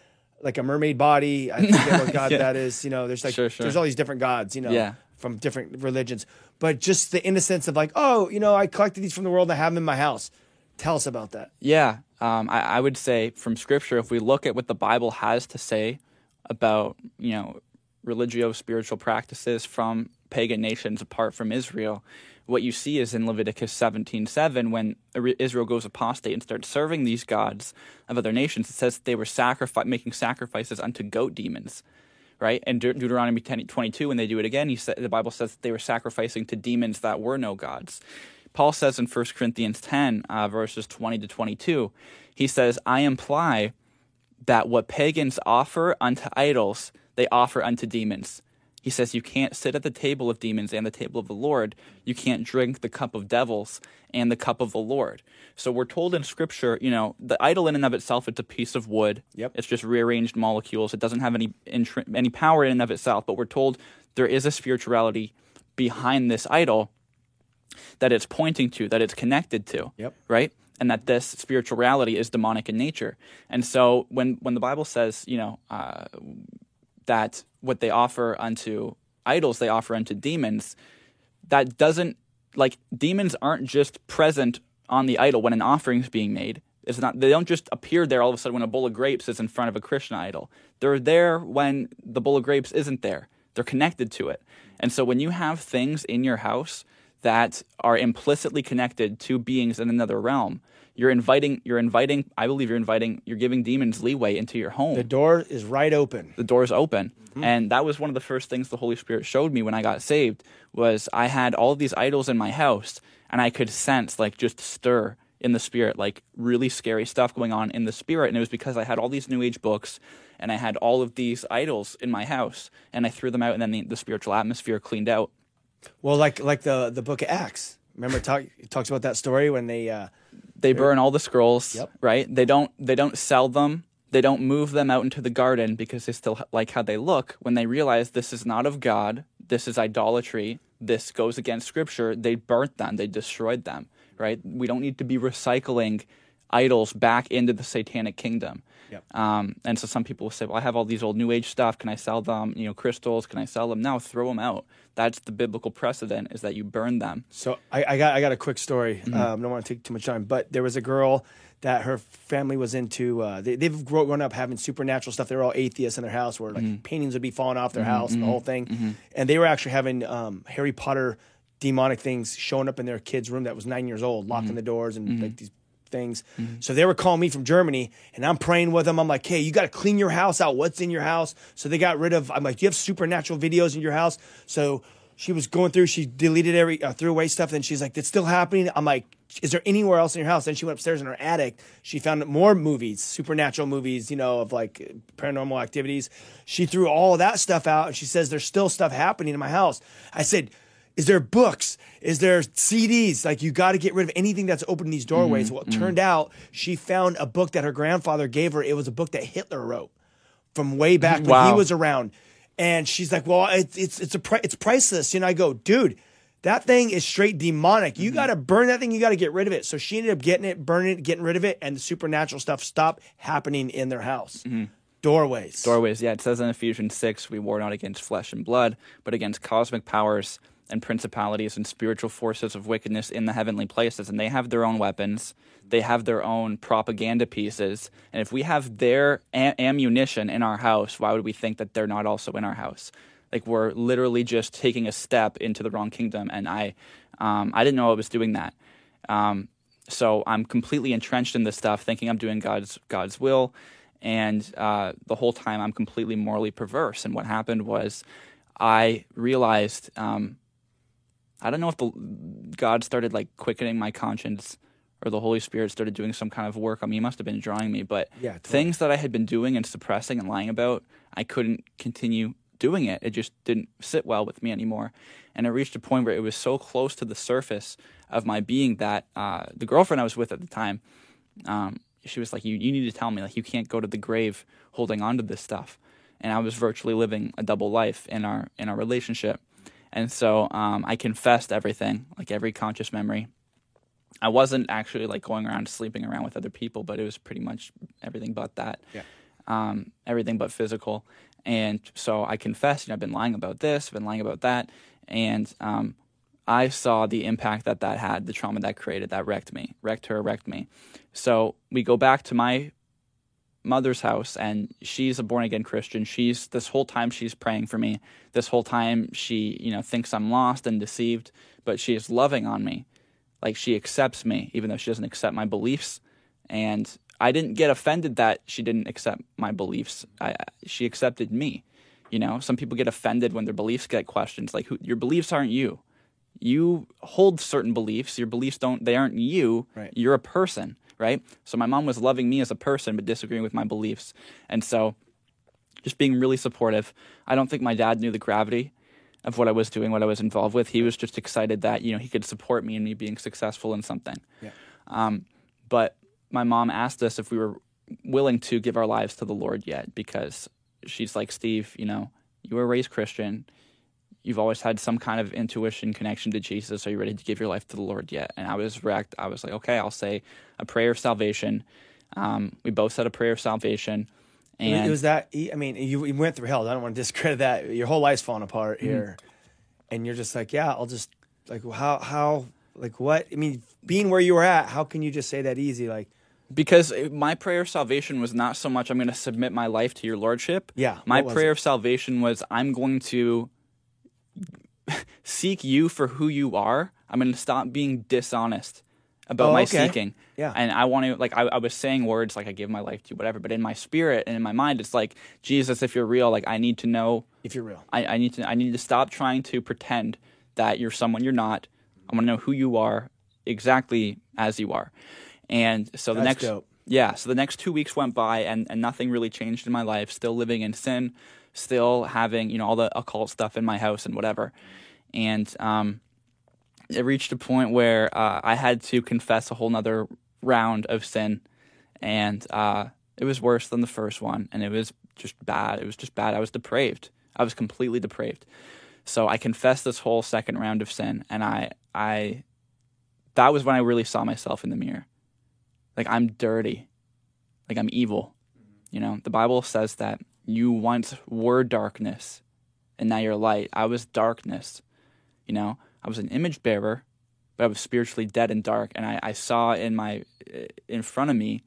like a mermaid body. I forget what god Yeah. that is. You know, there's like Sure, sure. there's all these different gods. You know, Yeah. From different religions, but just the innocence of like, oh, you know, I collected these from the world. I have them in my house. Tell us about that. Yeah, um, I, I would say from Scripture, if we look at what the Bible has to say about you know religio spiritual practices from pagan nations apart from Israel, what you see is in Leviticus seventeen seven when Israel goes apostate and starts serving these gods of other nations. It says they were sacrifice making sacrifices unto goat demons. Right, and De- Deuteronomy 10, 22, when they do it again, he said the Bible says that they were sacrificing to demons that were no gods. Paul says in 1 Corinthians 10, uh, verses 20 to 22, he says, I imply that what pagans offer unto idols, they offer unto demons. He says, You can't sit at the table of demons and the table of the Lord. You can't drink the cup of devils and the cup of the Lord. So we're told in Scripture, you know, the idol in and of itself, it's a piece of wood. Yep. It's just rearranged molecules. It doesn't have any any power in and of itself. But we're told there is a spirituality behind this idol that it's pointing to, that it's connected to. Yep. Right? And that this spiritual reality is demonic in nature. And so when, when the Bible says, you know, uh, that what they offer unto idols, they offer unto demons, that doesn't, like, demons aren't just present on the idol when an offering is being made. It's not, they don't just appear there all of a sudden when a bowl of grapes is in front of a Christian idol. They're there when the bowl of grapes isn't there. They're connected to it. And so when you have things in your house that are implicitly connected to beings in another realm, you're inviting, you're inviting, I believe you're inviting, you're giving demons leeway into your home The door is right open. the door is open and that was one of the first things the holy spirit showed me when i got saved was i had all these idols in my house and i could sense like just stir in the spirit like really scary stuff going on in the spirit and it was because i had all these new age books and i had all of these idols in my house and i threw them out and then the, the spiritual atmosphere cleaned out Well, like like the the book of Acts. Remember, talk, it talks about that story when they. Uh, they burn all the scrolls Yep. right? They don't they don't sell them. They don't move them out into the garden because they still like how they look when they realize this is not of god this is idolatry this goes against scripture they burnt them they destroyed them right? We don't need to be recycling idols back into the satanic kingdom Yep. um, and so some people will say well i have all these old new age stuff can i sell them you know crystals can i sell them no throw them out that's the biblical precedent is that you burn them So I, I got I got a quick story. Mm-hmm. Um, don't want to take too much time, but there was a girl that her family was into. Uh, they, they've grown up having supernatural stuff. They were all atheists in their house, where like Mm-hmm. paintings would be falling off their house and the whole thing. And they were actually having um, Harry Potter demonic things showing up in their kid's room that was nine years old, locking Mm-hmm. the doors and like these things. So they were calling me from Germany, and I'm praying with them. I'm like, hey, you got to clean your house out. What's in your house? So they got rid of. I'm like, do you have supernatural videos in your house? So she was going through. She deleted every uh, threw away stuff. And she's like, it's still happening. I'm like, is there anywhere else in your house? Then she went upstairs in her attic. She found more movies, supernatural movies, you know, of like paranormal activities. She threw all that stuff out, and she says there's still stuff happening in my house. I said. Is there books? Is there CDs? Like you got to get rid of anything that's opening these doorways. Mm-hmm. Well, it mm-hmm. turned out she found a book that her grandfather gave her. It was a book that Hitler wrote from way back when he was around. And she's like, "Well, it's it's it's a pri- it's priceless." And I go, "Dude, that thing is straight demonic. You mm-hmm. got to burn that thing. You got to get rid of it." So she ended up getting it, burning it, getting rid of it, and the supernatural stuff stopped happening in their house. Doorways. Doorways, yeah. It says in Ephesians 6, we war not against flesh and blood, but against cosmic powers and principalities and spiritual forces of wickedness in the heavenly places. And they have their own weapons, they have their own propaganda pieces. And if we have their a- ammunition in our house, why would we think that they're not also in our house? Like we're literally just taking a step into the wrong kingdom. And I, um, I didn't know I was doing that. Um, so I'm completely entrenched in this stuff, thinking I'm doing God's God's will, and uh, the whole time I'm completely morally perverse. And what happened was, I realized um, I don't know if the, God started like quickening my conscience or the Holy Spirit started doing some kind of work on me. He must have been drawing me, but Yeah, totally. things that I had been doing and suppressing and lying about, I couldn't continue doing it. It just didn't sit well with me anymore. And it reached a point where it was so close to the surface of my being that uh, the girlfriend I was with at the time, um, she was like, you, you need to tell me, like, you can't go to the grave holding on to this stuff. And I was virtually living a double life in our in our relationship. And so um, I confessed everything, like every conscious memory. I wasn't actually like going around sleeping around with other people, but it was pretty much everything but that. Yeah. Um, everything but physical. And so I confessed, you know, I've been lying about this, I've been lying about that. And um, I saw the impact that that had, the trauma that created, that wrecked me, wrecked her, wrecked me. So we go back to my mother's house and she's a born again Christian. She's this whole time she's praying for me. This whole time she, you know, thinks I'm lost and deceived, but she is loving on me. Like she accepts me even though she doesn't accept my beliefs. And I didn't get offended that she didn't accept my beliefs. I, she accepted me. You know, some people get offended when their beliefs get questioned. Like who, your beliefs aren't you. You hold certain beliefs. Your beliefs don't. They aren't you. Right. You're a person, right? So my mom was loving me as a person, but disagreeing with my beliefs. And so, just being really supportive. I don't think my dad knew the gravity of what I was doing, what I was involved with. He was just excited that you know he could support me in me being successful in something. Yeah. Um, but my mom asked us if we were willing to give our lives to the Lord yet, because she's like, Steve, you know, you were raised Christian. You've always had some kind of intuition connection to Jesus. Are you ready to give your life to the Lord yet? And I was wrecked. I was like, okay, I'll say a prayer of salvation. Um, we both said a prayer of salvation. And it was that. I mean, you, you went through hell. I don't want to discredit that. Your whole life's falling apart Mm-hmm. here, and you're just like, yeah, I'll just like how how like what? I mean, being where you were at, how can you just say that easy? Like, because my prayer of salvation was not so much I'm going to submit my life to your lordship. Yeah, My prayer it? of salvation was I'm going to seek you for who you are. I'm going to stop being dishonest about Oh, my okay. seeking. Yeah. And I want to like I, I was saying words like I give my life to you, whatever. But in my spirit and in my mind, it's like Jesus, if you're real, like I need to know if you're real, I, I need to I need to stop trying to pretend that you're someone you're not. I want to know who you are exactly as you are. And so the That's next dope. yeah, so the next 2 weeks went by and and nothing really changed in my life, still living in sin, still having, you know, all the occult stuff in my house and whatever. And um it reached a point where uh, I had to confess a whole nother round of sin, and uh, it was worse than the first one, and it was just bad. It was just bad. I was depraved. I was completely depraved. So I confessed this whole second round of sin, and I, I, that was when I really saw myself in the mirror. Like I'm dirty, like I'm evil. You know, the Bible says that you once were darkness, and now you're light. I was darkness. You know, I was an image bearer, but I was spiritually dead and dark. And I, I saw in my eh, in front of me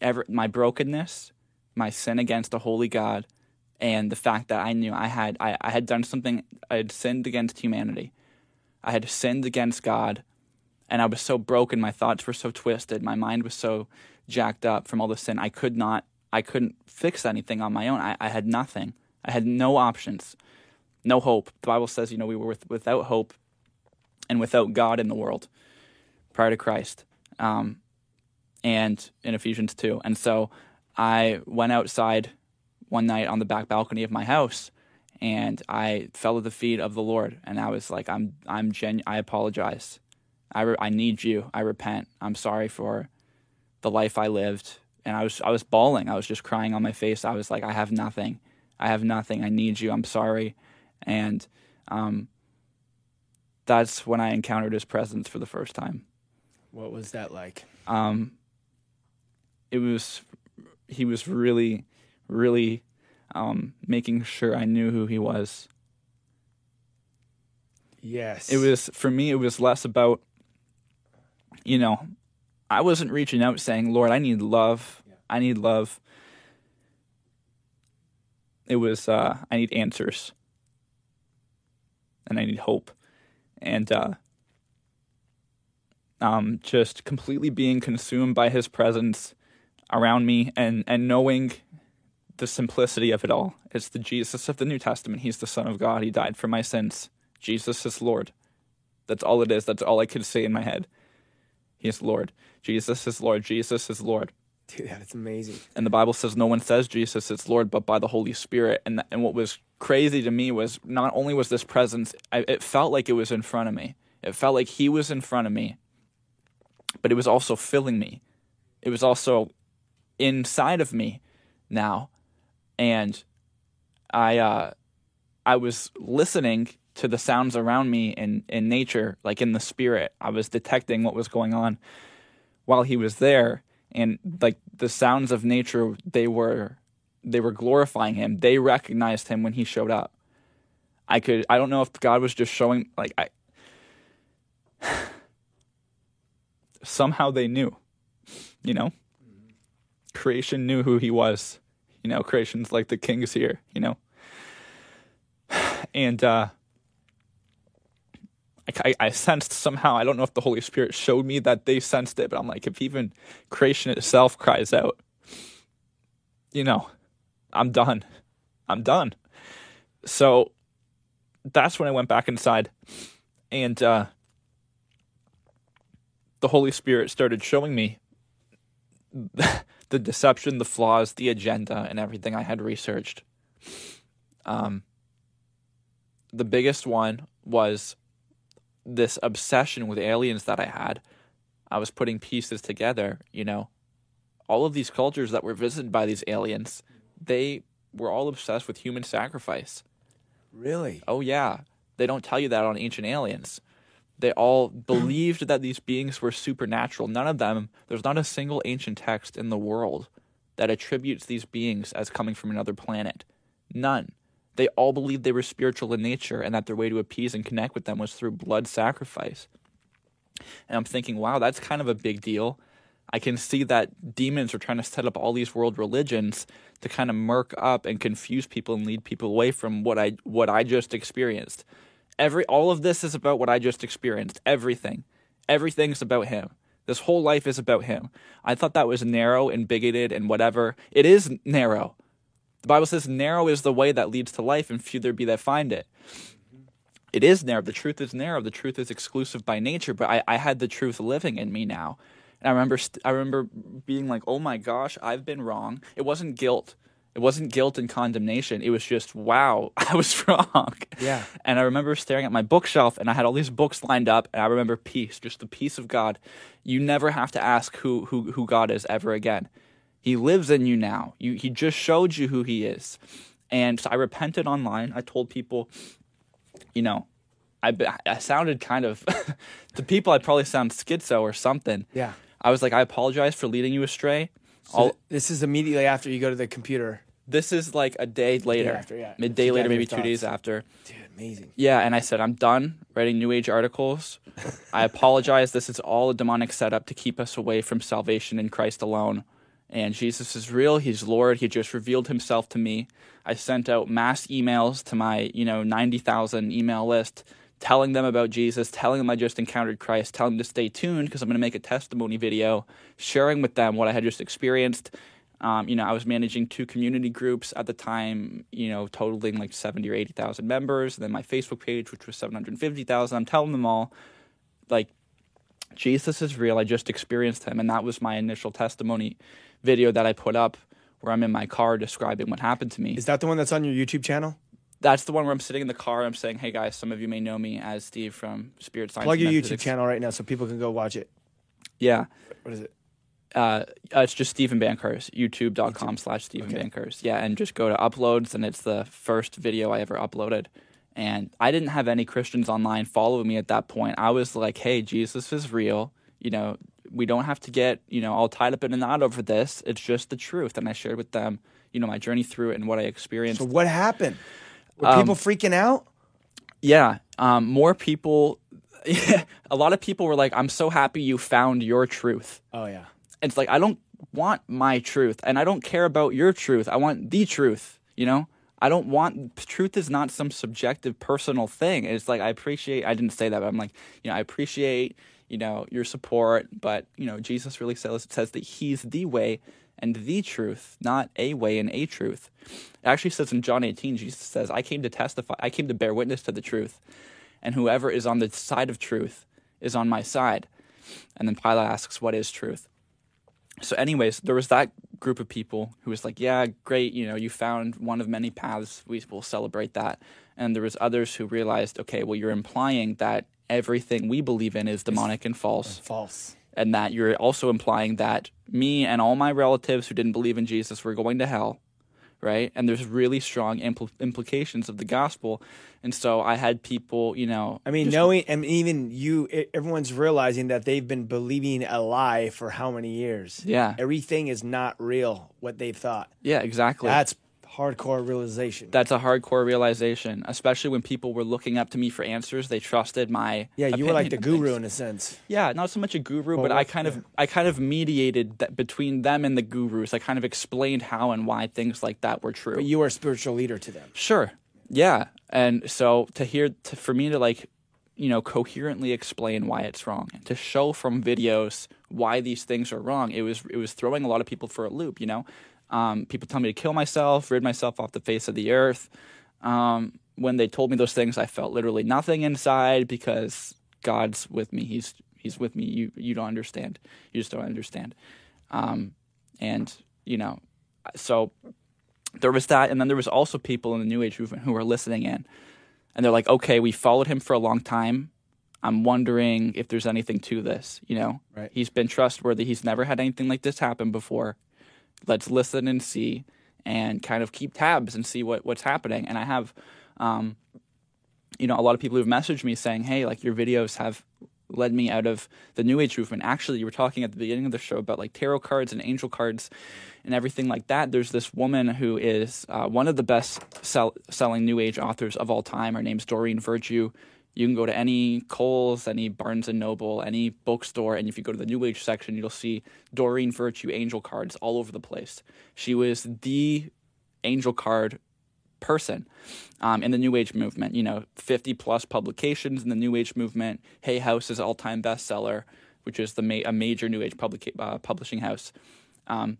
ever my brokenness, my sin against a holy God, and the fact that I knew I had I, I had done something I had sinned against humanity. I had sinned against God, and I was so broken, my thoughts were so twisted, my mind was so jacked up from all the sin. I could not I couldn't fix anything on my own. I, I had nothing. I had no options no hope. The Bible says, you know, we were with, without hope and without God in the world prior to Christ. Um, and in Ephesians 2. And so I went outside one night on the back balcony of my house and I fell at the feet of the Lord and I was like, I'm, I'm genu- I apologize. I, re- I need you. I repent. I'm sorry for the life I lived. And I was, I was bawling. I was just crying on my face. I was like, I have nothing. I have nothing. I need you. I'm sorry. And um, that's when I encountered his presence for the first time. what was that like? Um, it was he was really really um, making sure I knew who He was. Yes. It was for me. It was less about, you know, I wasn't reaching out saying, "Lord, I need love. I need love." It was, uh, I need answers, and I need hope, and uh, um, just completely being consumed by His presence around me, and and knowing the simplicity of it all. It's the Jesus of the New Testament. He's the Son of God. He died for my sins. Jesus is Lord. That's all it is. That's all I could say in my head. He is Lord. Jesus is Lord. Jesus is Lord. Dude, that's amazing. And the Bible says no one says Jesus is Lord but by the Holy Spirit. And and what was crazy to me was not only was this presence, I, it felt like it was in front of me. It felt like He was in front of me, but it was also filling me. It was also inside of me now, and I uh, I was listening to the sounds around me in, in nature, like in the spirit. I was detecting what was going on while he was there. And like the sounds of nature, they were they were glorifying him. They recognized him when he showed up. I could I don't know if God was just showing like I somehow they knew. You know? Creation knew who he was. You know, creation's like the king's here, you know. And uh I, I sensed somehow, I don't know if the Holy Spirit showed me that they sensed it, but I'm like, if even creation itself cries out, you know, I'm done. I'm done. So that's when I went back inside and uh, the Holy Spirit started showing me the deception, the flaws, the agenda, and everything I had researched. Um, the biggest one was this obsession with aliens that I had. I was putting pieces together, you know. All of these cultures that were visited by these aliens, they were all obsessed with human sacrifice. Really? Oh, yeah. They don't tell you that on Ancient Aliens. They all believed that these beings were supernatural. None of them, there's not a single ancient text in the world that attributes these beings as coming from another planet. None. They all believed they were spiritual in nature and that their way to appease and connect with them was through blood sacrifice. And I'm thinking, wow, that's kind of a big deal. I can see that demons are trying to set up all these world religions to kind of murk up and confuse people and lead people away from what I what I just experienced. Every all of this is about what I just experienced. Everything. Everything's about him. This whole life is about him. I thought that was narrow and bigoted and whatever. It is narrow. The Bible says, narrow is the way that leads to life, and few there be that find it. It is narrow. The truth is narrow. The truth is exclusive by nature, but I, I had the truth living in me now. And I remember, st- I remember being like, oh my gosh, I've been wrong. It wasn't guilt. It wasn't guilt and condemnation. It was just, wow, I was wrong. Yeah. And I remember staring at my bookshelf and I had all these books lined up and I remember peace, just the peace of God. You never have to ask who, who, who God is ever again. He lives in you now. You, he just showed you who he is. And so I repented online. I told people, you know, I, I sounded kind of, to people, I probably sound schizo or something. Yeah. I was like, I apologize for leading you astray. So th- this is immediately after you go to the computer. This is like a day later. after, yeah. A day later, maybe two days after. Dude, amazing. Yeah, and I said, I'm done writing New Age articles. I apologize. This is all a demonic setup to keep us away from salvation in Christ alone. And Jesus is real. He's Lord. He just revealed himself to me. I sent out mass emails to my, you know, 90,000 email list telling them about Jesus, telling them I just encountered Christ, telling them to stay tuned because I'm going to make a testimony video, sharing with them what I had just experienced. Um, you know, I was managing two community groups at the time, you know, totaling like 70 or 80,000 members. And then my Facebook page, which was 750,000. I'm telling them all, like, Jesus is real. I just experienced him. And that was my initial testimony video that I put up where I'm in my car describing what happened to me. Is that the one that's on your YouTube channel? That's the one where I'm sitting in the car. I'm saying, hey guys, some of you may know me as Steve from Spirit Science. Plug your and YouTube channel right now so people can go watch it. Yeah. What is it? uh, uh, it's just Stephen Bancarz, youtube.com slash Stephen Okay. Bancarz. Yeah, and just go to uploads, and it's the first video I ever uploaded. And I didn't have any Christians online following me at that point. I was like, hey, Jesus is real. You know, we don't have to get, you know, all tied up in a knot over this. It's just the truth. And I shared with them, you know my journey through it and what I experienced. So what happened? Were Um, people freaking out? Yeah, um, more people. a lot of people were like, "I'm so happy you found your truth." Oh yeah. It's like I don't want my truth, and I don't care about your truth. I want the truth. You know, I don't want truth is not some subjective personal thing. It's like I appreciate. I didn't say that, but I'm like, you know, I appreciate you know your support, but you know, Jesus really says says that He's the way and the truth, not a way and a truth. It actually says in John 18, Jesus says, "I came to testify. I came to bear witness to the truth." and whoever is on the side of truth is on my side. And then Pilate asks, What is truth? So, anyways, there was that group of people who was like, Yeah, great, you know, you found one of many paths. We will celebrate that. And there was others who realized, okay, well, you're implying that everything we believe in is demonic and false False. and that you're also implying that me and all my relatives who didn't believe in Jesus were going to hell, right? And there's really strong impl- implications of the gospel. And so I had people, you know, I mean, just- knowing, and even you, everyone's realizing that they've been believing a lie for how many years? Yeah. Everything is not real, what they've thought. yeah, exactly. That's hardcore realization. That's a hardcore realization, especially when people were looking up to me for answers. They trusted my yeah, you were like the guru in a sense. Yeah, not so much a guru, Well, but I kind of I kind of mediated that between them and the gurus. I kind of explained how and why things like that were true. But you were a spiritual leader to them. Sure. Yeah. And so to hear, to, for me to like, you know, coherently explain why it's wrong, and to show from videos why these things are wrong, it was it was throwing a lot of people for a loop. You know, um, people tell me to kill myself, rid myself off the face of the earth. Um, when they told me those things, I felt literally nothing inside because God's with me. He's He's with me. You you don't understand. You just don't understand. Um, and you know, so there was that, and then there was also people in the New Age movement who were listening in, and they're like, "Okay, we followed him for a long time. I'm wondering if there's anything to this. You know, Right. he's been trustworthy. He's never had anything like this happen before. Let's listen and see, and kind of keep tabs and see what what's happening." And I have, um, you know, a lot of people who've messaged me saying, "Hey, like your videos have." led me out of the new age movement actually you were talking at the beginning of the show about like tarot cards and angel cards and everything like that there's this woman who is uh, one of the best sell- selling new age authors of all time her name's doreen virtue you can go to any Kohl's, any Barnes and Noble, any bookstore, and if you go to the New Age section, you'll see Doreen Virtue angel cards all over the place. She was the angel card person um, in the New Age movement. You know, 50 plus publications in the New Age movement. Hay House is all time bestseller, which is the ma- a major New Age publica- uh, publishing house. Um,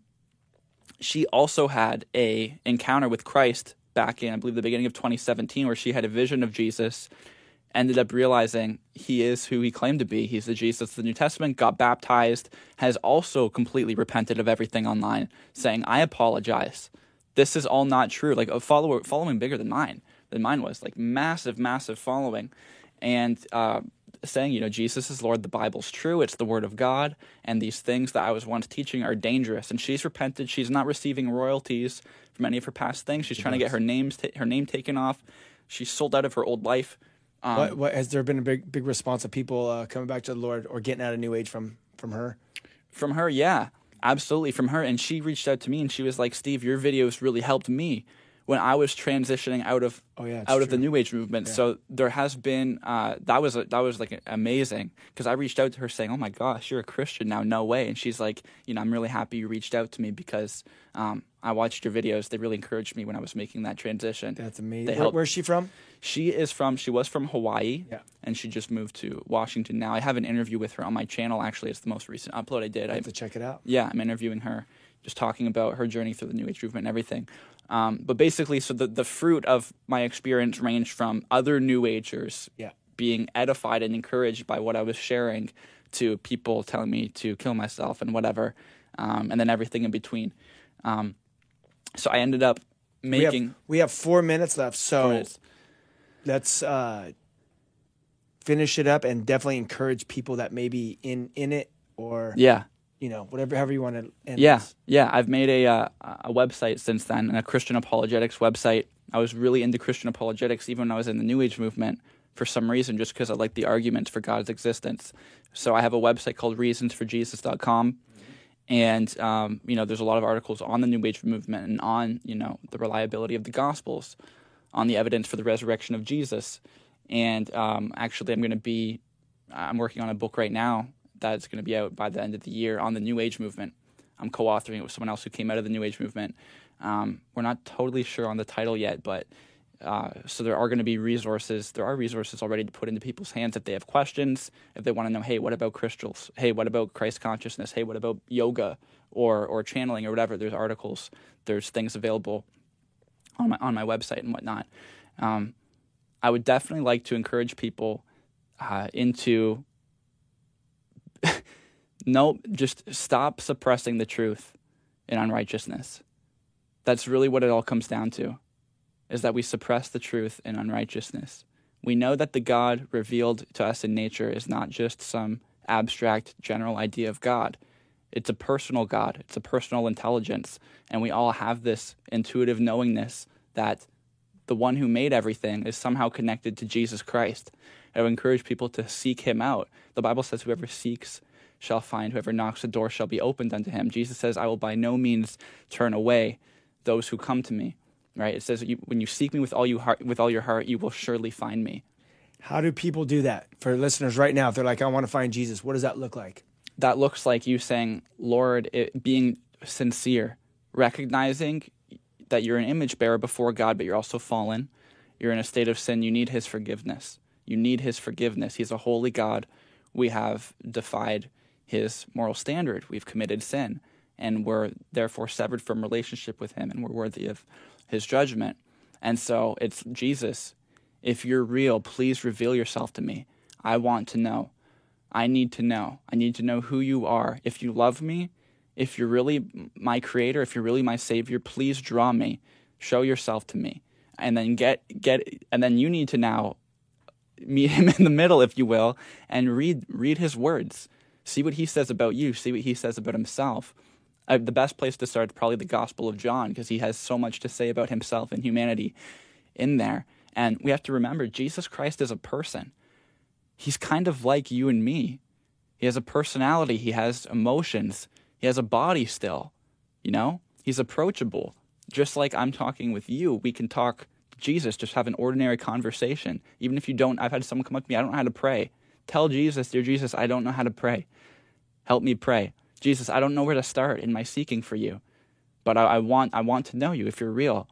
she also had a encounter with Christ back in, I believe, the beginning of 2017, where she had a vision of Jesus. Ended up realizing he is who he claimed to be. He's the Jesus of the New Testament. Got baptized. Has also completely repented of everything online, saying, "I apologize. This is all not true." Like a follower, following bigger than mine than mine was, like massive, massive following, and uh, saying, you know, Jesus is Lord. The Bible's true. It's the Word of God, and these things that I was once teaching are dangerous. And she's repented. She's not receiving royalties from any of her past things. She's trying to get her names ta- her name taken off. She's sold out of her old life. Um, what, what has there been a big big response of people uh, coming back to the Lord or getting out of New Age from from her? From her, yeah, absolutely from her. And she reached out to me and she was like, "Steve, your videos really helped me when I was transitioning out of Oh, yeah, out of the. New Age movement." So there has been uh, that was that was like amazing because I reached out to her saying, "Oh my gosh, you're a Christian now? No way!" And she's like, "You know, I'm really happy you reached out to me because um, I watched your videos. They really encouraged me when I was making that transition." That's amazing. They Where, helped- where's she from? She is from. She was from Hawaii. Yeah. And she just moved to Washington now. I have an interview with her on my channel. Actually, it's the most recent upload I did. I I have to check it out. yeah, I'm interviewing her, just talking about her journey through the New Age movement and everything. Um, but basically, so the the fruit of my experience ranged from other New Agers Yeah. being edified and encouraged by what I was sharing, to people telling me to kill myself and whatever, um, and then everything in between. Um, so I ended up We have, making. we have four minutes left, so minutes. let's uh, finish it up and definitely encourage people that may be in in it or Yeah. you know whatever however you want to end Yeah, this. yeah. I've made a uh, a website since then, a Christian apologetics website. I was really into Christian apologetics even when I was in the New Age movement for some reason, just because I like the arguments for God's existence. So I have a website called reasonsforjesus.com, And um, you know, there's a lot of articles on the New Age movement and on you know the reliability of the Gospels, on the evidence for the resurrection of Jesus. And um, actually, I'm going to be I'm working on a book right now that's going to be out by the end of the year on the New Age movement. I'm co-authoring it with someone else who came out of the New Age movement. Um, we're not totally sure on the title yet, but uh, so there are going to be resources. There are resources already to put into people's hands if they have questions, if they want to know, hey, what about crystals? Hey, what about Christ consciousness? Hey, what about yoga or or channeling or whatever? There's articles. There's things available on my on my website and whatnot. Um, I would definitely like to encourage people uh, into no, just stop suppressing the truth in unrighteousness. That's really what it all comes down to is that we suppress the truth in unrighteousness. We know that the God revealed to us in nature is not just some abstract general idea of God. It's a personal God, it's a personal intelligence, and we all have this intuitive knowingness that the one who made everything is somehow connected to Jesus Christ. I would encourage people to seek him out. The Bible says, Whoever seeks shall find, whoever knocks, the door shall be opened unto him. Jesus says, I will by no means turn away those who come to me right? It says, when you seek me with all, you heart, with all your heart, you will surely find me. How do people do that? For listeners right now, if they're like, I want to find Jesus, what does that look like? That looks like you saying, Lord, it, being sincere, recognizing that you're an image bearer before God, but you're also fallen. You're in a state of sin. You need His forgiveness. You need His forgiveness. He's a holy God. We have defied His moral standard. We've committed sin, and we're therefore severed from relationship with Him, and we're worthy of his judgment. And so it's Jesus, if you're real, please reveal yourself to me. I want to know. I need to know. I need to know who you are. If you love me, if you're really my creator, if you're really my savior, please draw me. Show yourself to me. And then get get and then you need to now meet him in the middle if you will and read read his words. See what he says about you, see what he says about himself uh, the best place to start is probably the Gospel of John because he has so much to say about himself and humanity in there. And we have to remember Jesus Christ is a person. He's kind of like you and me. He has a personality, he has emotions, he has a body still. You know? He's approachable. Just like I'm talking with you, we can talk Jesus, just have an ordinary conversation. Even if you don't, I've had someone come up to me, I don't know how to pray. Tell Jesus, Dear Jesus, I don't know how to pray. Help me pray. Jesus, I don't know where to start in my seeking for you, but I, I, want, I want to know you if you're real.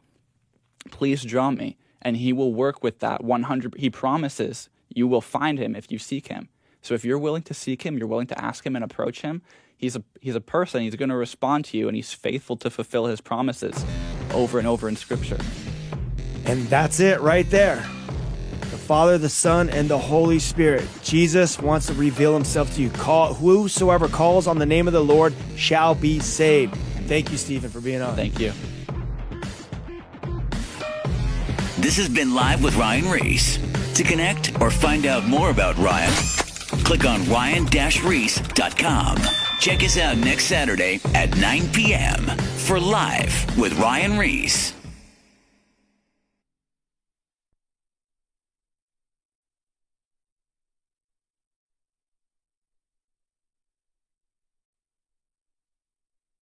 Please draw me. And he will work with that 100. He promises you will find him if you seek him. So if you're willing to seek him, you're willing to ask him and approach him, he's a, he's a person. He's going to respond to you, and he's faithful to fulfill his promises over and over in Scripture. And that's it right there. Father, the Son, and the Holy Spirit. Jesus wants to reveal himself to you. Call whosoever calls on the name of the Lord shall be saved. Thank you, Stephen, for being on. Thank you. This has been Live with Ryan Ries. To connect or find out more about Ryan, click on ryan-reese.com. Check us out next Saturday at 9 p.m. for Live with Ryan Ries.